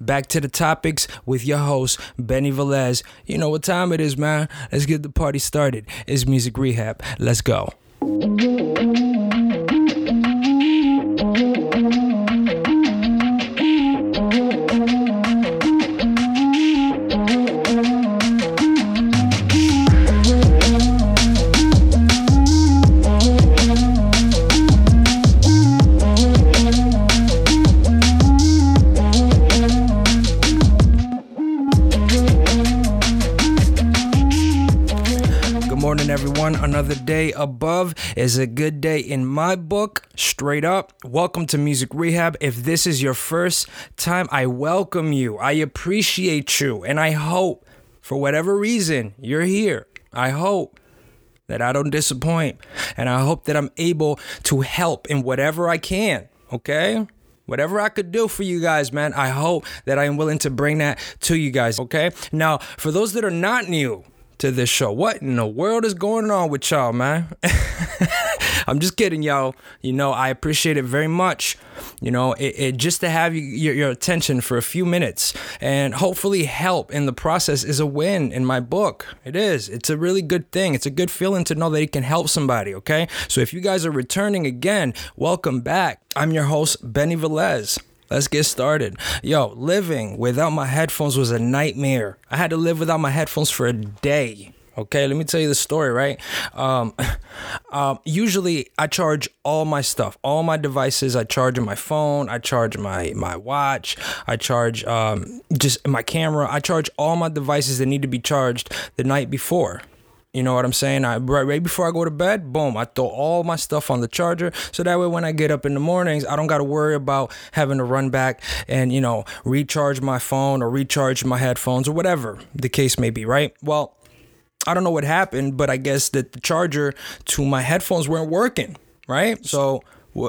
back to the topics with your host, Benny Velez. You know what time it is, man. Let's get the party started. It's Music Rehab. Let's go. Everyone. Another day above is a good day in my book. Straight up. Welcome to Music Rehab. If this is your first time, I welcome you. I appreciate you. And I hope, for whatever reason, you're here. I hope that I don't disappoint. And I hope that I'm able to help in whatever I can. Okay? Whatever I could do for you guys, man, I hope that I am willing to bring that to you guys, okay? Now, for those that are not new to this show, what in the world is going on with y'all, man? I'm just kidding, y'all. You know, I appreciate it very much. You know, it, it just to have you, your, your attention for a few minutes and hopefully help in the process is a win in my book. It is. It's a really good thing. It's a good feeling to know that it can help somebody, okay? So if you guys are returning again, welcome back. I'm your host, Benny Velez. Let's get started. Yo, living without my headphones was a nightmare. I had to live without my headphones for a day. Okay, let me tell you the story, right? Um, um, usually, I charge all my stuff, all my devices. I charge my phone, I charge my my watch, I charge um, just my camera. I charge all my devices that need to be charged the night before. You know what I'm saying? I right, right before I go to bed, boom, I throw all my stuff on the charger. So that way when I get up in the mornings, I don't gotta worry about having to run back and, you know, recharge my phone or recharge my headphones or whatever the case may be, right? Well, I don't know what happened, but I guess that the charger to my headphones weren't working, right? So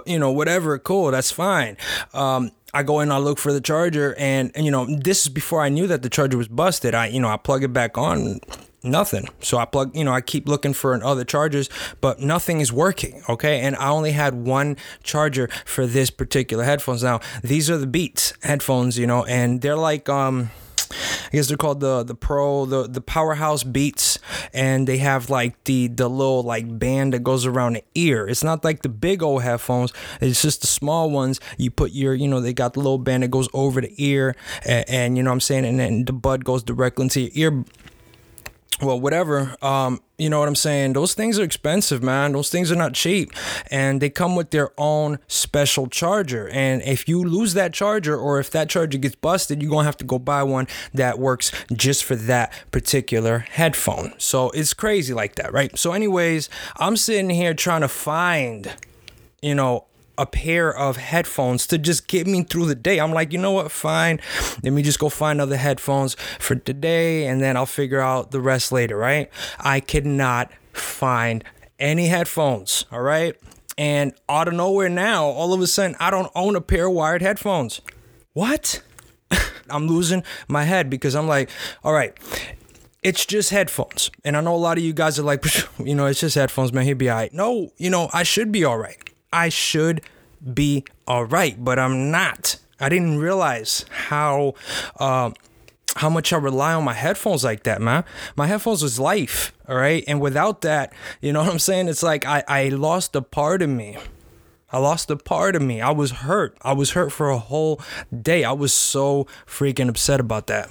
you know, whatever, cool, that's fine. Um, I go in, I look for the charger, and, and you know, this is before I knew that the charger was busted. I, you know, I plug it back on, nothing. So I plug, you know, I keep looking for other chargers, but nothing is working. Okay. And I only had one charger for this particular headphones. Now, these are the Beats headphones, you know, and they're like, um, I guess they're called the the Pro the the Powerhouse Beats, and they have like the the little like band that goes around the ear. It's not like the big old headphones. It's just the small ones. You put your you know they got the little band that goes over the ear, and, and you know I'm saying, and then the bud goes directly into your ear well whatever. Um you know what i'm saying? Those things are expensive man. Those things are not cheap. And they come with their own special charger. And if you lose that charger or if that charger gets busted you're gonna have to go buy one that works just for that particular headphone. So it's crazy like that right? So anyways i'm sitting here trying to find you know a pair of headphones to just get me through the day. I'm like, you know what? Fine. Let me just go find other headphones for today and then I'll figure out the rest later, right? I cannot find any headphones, all right? And out of nowhere now, all of a sudden, I don't own a pair of wired headphones. What? I'm losing my head because I'm like, all right, it's just headphones. And I know a lot of you guys are like, you know, it's just headphones, man. He'll be all right. No, you know, I should be all right. I should be all right, but I'm not. I didn't realize how uh, how much I rely on my headphones like that, man. My headphones was life, all right. And without that, you know what I'm saying? It's like I I lost a part of me. I lost a part of me. I was hurt. I was hurt for a whole day. I was so freaking upset about that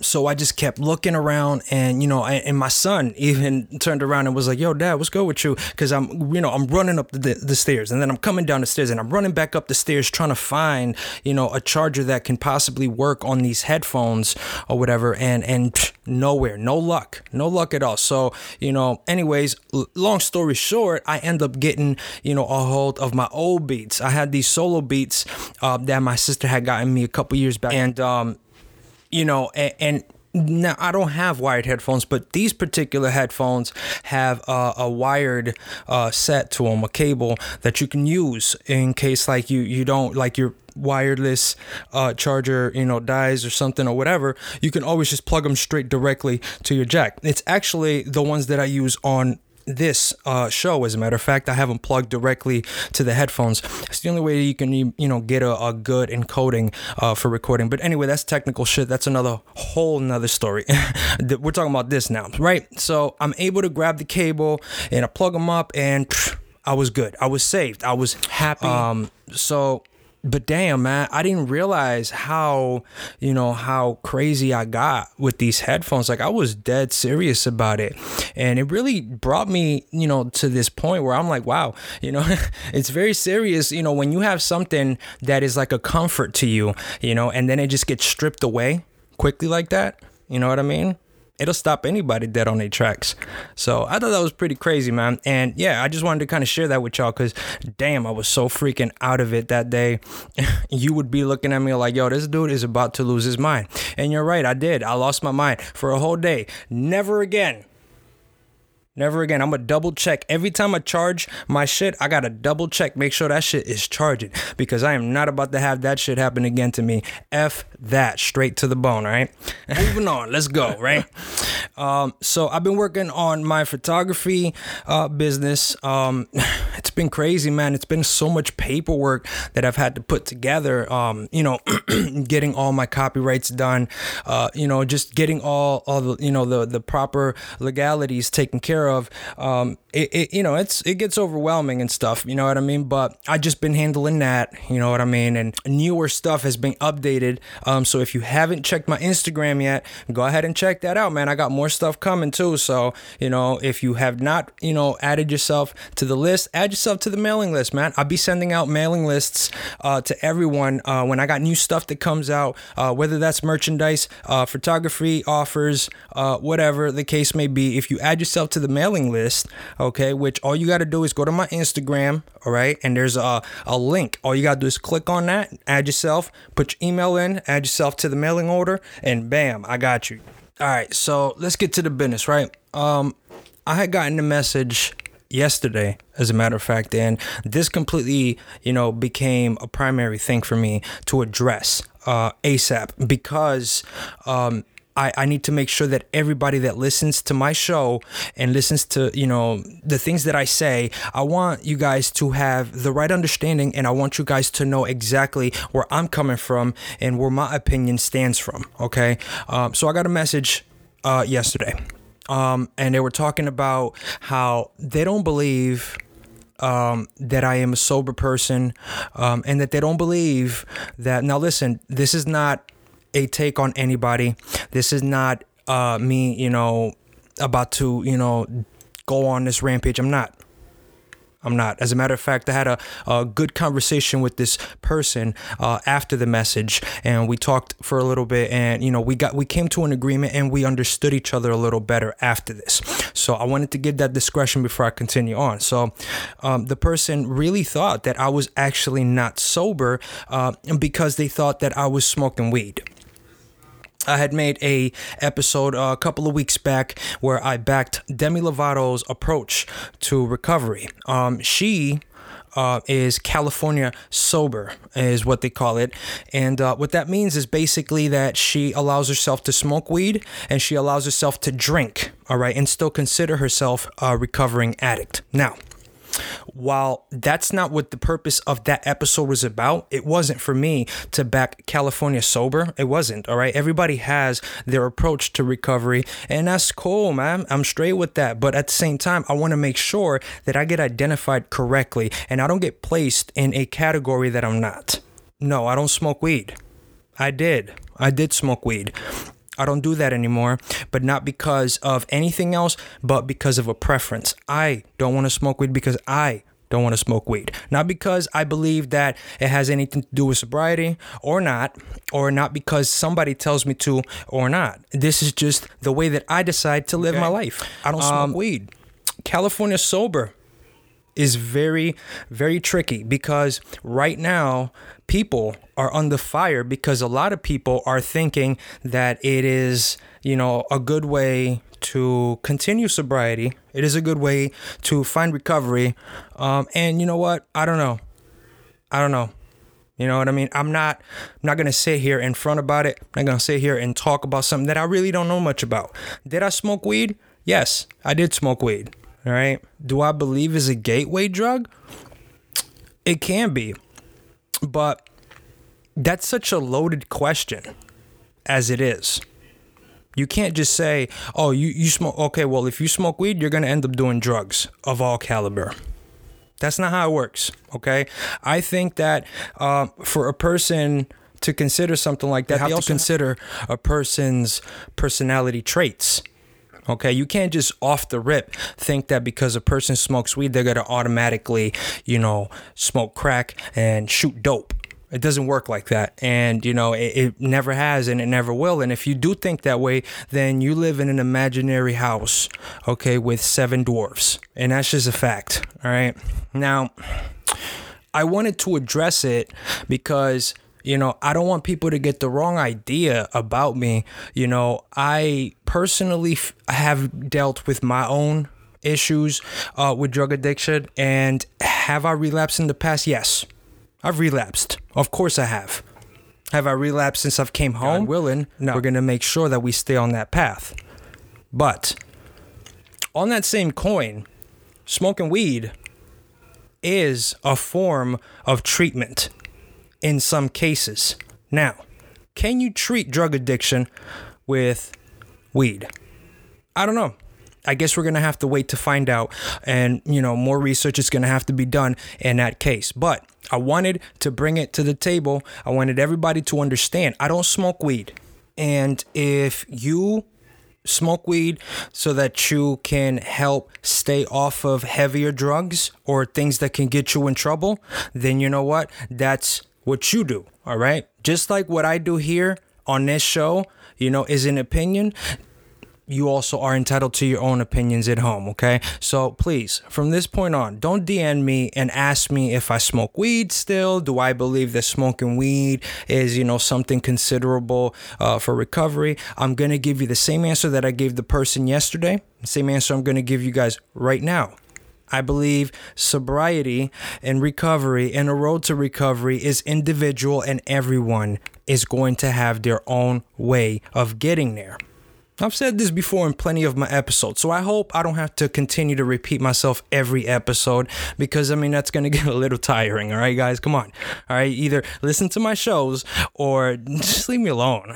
so I just kept looking around, and you know, and, my son even turned around and was like, "Yo, Dad, what's good with you?" Because I'm, you know, I'm running up the, the stairs, and then I'm coming down the stairs, and I'm running back up the stairs trying to find, you know, a charger that can possibly work on these headphones or whatever, and and psh, nowhere, no luck, no luck at all. So you know, anyways, long story short, I end up getting, you know, a hold of my old beats. I had these solo beats uh, that my sister had gotten me a couple years back, and um, you know, and, and now I don't have wired headphones, but these particular headphones have a wired uh, set to them, a cable that you can use in case like you you don't like your wireless uh, charger you know dies or something or whatever. You can always just plug them straight directly to your jack. It's actually the ones that I use on this uh, show. As a matter of fact, I have them plugged directly to the headphones. It's the only way you can you know get a, a good encoding uh, for recording. But anyway, that's technical shit. That's another whole nother story. We're talking about this now, right? So I'm able to grab the cable and I plug them up, and pff, I was good. I was saved. I was Happy. Um, so but damn man i didn't realize how you know how crazy i got with these headphones. Like i was dead serious about it. And it really brought me you know to this point where i'm like wow you know it's very serious you know when you have something that is like a comfort to you you know and then it just gets stripped away quickly like that you know what i mean it'll stop anybody dead on their tracks. So I thought that was pretty crazy, man. And yeah, I just wanted to kind of share that with y'all because damn, I was so freaking out of it that day. you would be looking at me like, yo, this dude is about to lose his mind. And you're right, I did. I lost my mind for a whole day. Never again Never again. I'm gonna double check every time I charge my shit. I gotta double check, make sure that shit is charging because I am not about to have that shit happen again to me. F that, straight to the bone. Right. Moving on. Let's go. Right. Um, so I've been working on my photography uh, business. Um, been crazy, man. It's been so much paperwork that I've had to put together. Um, you know, getting all my copyrights done. Uh, you know, just getting all all the you know the the proper legalities taken care of um, it, it, you know, it's it gets overwhelming and stuff. You know what I mean? But I just been handling that. You know what I mean? And newer stuff has been updated. Um, so if you haven't checked my Instagram yet, go ahead and check that out, man. I got more stuff coming too. So you know, if you have not, you know, added yourself to the list, add yourself to the mailing list, man. I'll be sending out mailing lists uh, to everyone uh, when I got new stuff that comes out, uh, whether that's merchandise, uh, photography offers, uh, whatever the case may be. If you add yourself to the mailing list, okay, which all you got to do is go to my Instagram, all right, and there's a, a link. All you got to do is click on that, add yourself, put your email in, add yourself to the mailing order, and bam, I got you. All right, so let's get to the business, right? Um, I had gotten a message yesterday as a matter of fact and this completely you know became a primary thing for me to address uh, asap because um, I, I need to make sure that everybody that listens to my show and listens to, you know, the things that I say, I want you guys to have the right understanding and I want you guys to know exactly where I'm coming from and where my opinion stands from. Okay. Um, so I got a message uh, yesterday. Um, and they were talking about how they don't believe um, that I am a sober person um, and that they don't believe that. Now, listen, this is not a take on anybody. This is not uh, me, you know, about to, you know, go on this rampage. I'm not. I'm not. As a matter of fact, I had a, a good conversation with this person uh, after the message, and we talked for a little bit, and you know, we got we came to an agreement, and we understood each other a little better after this. So I wanted to give that discretion before I continue on. So um, the person really thought that I was actually not sober uh, because they thought that I was smoking weed. I had made a episode uh, a couple of weeks back where I backed Demi Lovato's approach to recovery. Um, she uh, is California sober, is what they call it. And uh, what that means is basically that she allows herself to smoke weed and she allows herself to drink, all right, and still consider herself a recovering addict. Now, while that's not what the purpose of that episode was about, it wasn't for me to back California sober. It wasn't. All right. Everybody has their approach to recovery, and that's cool, man. I'm straight with that. But at the same time, I want to make sure that I get identified correctly and I don't get placed in a category that I'm not. No, I don't smoke weed. I did. I did smoke weed. I don't do that anymore, but not because of anything else, but because of a preference. I don't want to smoke weed because I don't want to smoke weed. Not because I believe that it has anything to do with sobriety or not, or not because somebody tells me to or not. This is just the way that I decide to live Okay. my life. I don't smoke Um, weed. California sober is very, very tricky because right now people are under fire because a lot of people are thinking that it is, you know, a good way to continue sobriety. It is a good way to find recovery. Um, and you know what? I don't know. I don't know. You know what I mean? I'm not I'm not gonna sit here in front about it. I'm not gonna sit here and talk about something that I really don't know much about. Did I smoke weed? Yes, I did smoke weed. All right, do I believe is a gateway drug? It can be. But that's such a loaded question as it is. You can't just say, oh, you, you smoke, okay, well, if you smoke weed, you're going to end up doing drugs of all caliber. That's not how it works, okay? I think that uh, for a person to consider something like that, they have to consider a person's personality traits. Okay, you can't just off the rip think that because a person smokes weed, they're gonna automatically, you know, smoke crack and shoot dope. It doesn't work like that. And, you know, it, it, never has and it never will. And if you do think that way, then you live in an imaginary house, okay, with seven dwarfs. And that's just a fact. All right. Now, I wanted to address it because you know, I don't want people to get the wrong idea about me. You know, I personally f- have dealt with my own issues uh, with drug addiction. And have I relapsed in the past? Yes. I've relapsed. Of course I have. Have I relapsed since I've came home? God willing, no. We're gonna make sure that we stay on that path. But on that same coin, smoking weed is a form of treatment in some cases. Now, can you treat drug addiction with weed? I don't know. I guess we're going to have to wait to find out. And, you know, more research is going to have to be done in that case. But I wanted to bring it to the table. I wanted everybody to understand I don't smoke weed. And if you smoke weed so that you can help stay off of heavier drugs or things that can get you in trouble, then you know what? That's what you do. All right. Just like what I do here on this show, you know, is an opinion you also are entitled to your own opinions at home, okay? So please, from this point on, don't DM me and ask me if I smoke weed still. Do I believe that smoking weed is, you know, something considerable uh, for recovery? I'm to give you the same answer that I gave the person yesterday, same answer I'm to give you guys right now. I believe sobriety and recovery and a road to recovery is individual and everyone is going to have their own way of getting there. I've said this before in plenty of my episodes, so I hope I don't have to continue to repeat myself every episode because I mean that's gonna get a little tiring. All right, guys, come on. All right, either listen to my shows or just leave me alone.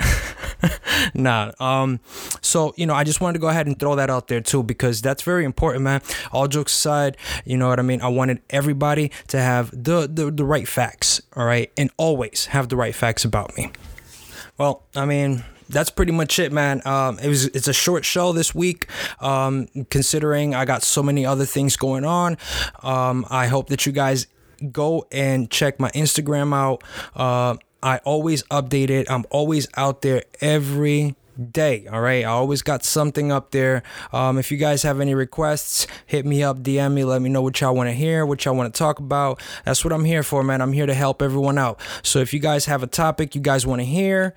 nah. Um. So you know, I just wanted to go ahead and throw that out there too because that's very important, man. All jokes aside, you know what I mean. I wanted everybody to have the the, the right facts. All right, and always have the right facts about me. Well, I mean, that's pretty much it, man. Um, it was it's a short show this week. Um, considering I got so many other things going on, um, I hope that you guys go and check my Instagram out. Uh, I always update it. I'm always out there every day. All right. I always got something up there. Um, if you guys have any requests, hit me up, DM me, let me know what y'all want to hear, what y'all want to talk about. That's what I'm here for, man. I'm here to help everyone out. So if you guys have a topic you guys want to hear,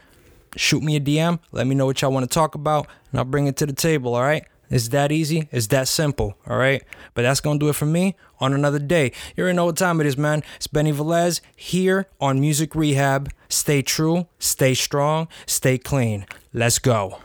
shoot me a DM. Let me know what y'all want to talk about, and I'll bring it to the table. All right. It's that easy. It's that simple. All right. But that's going to do it for me on another day. You already know what time it is, man. It's Benny Velez here on Music Rehab. Stay true, stay strong, stay clean. Let's go.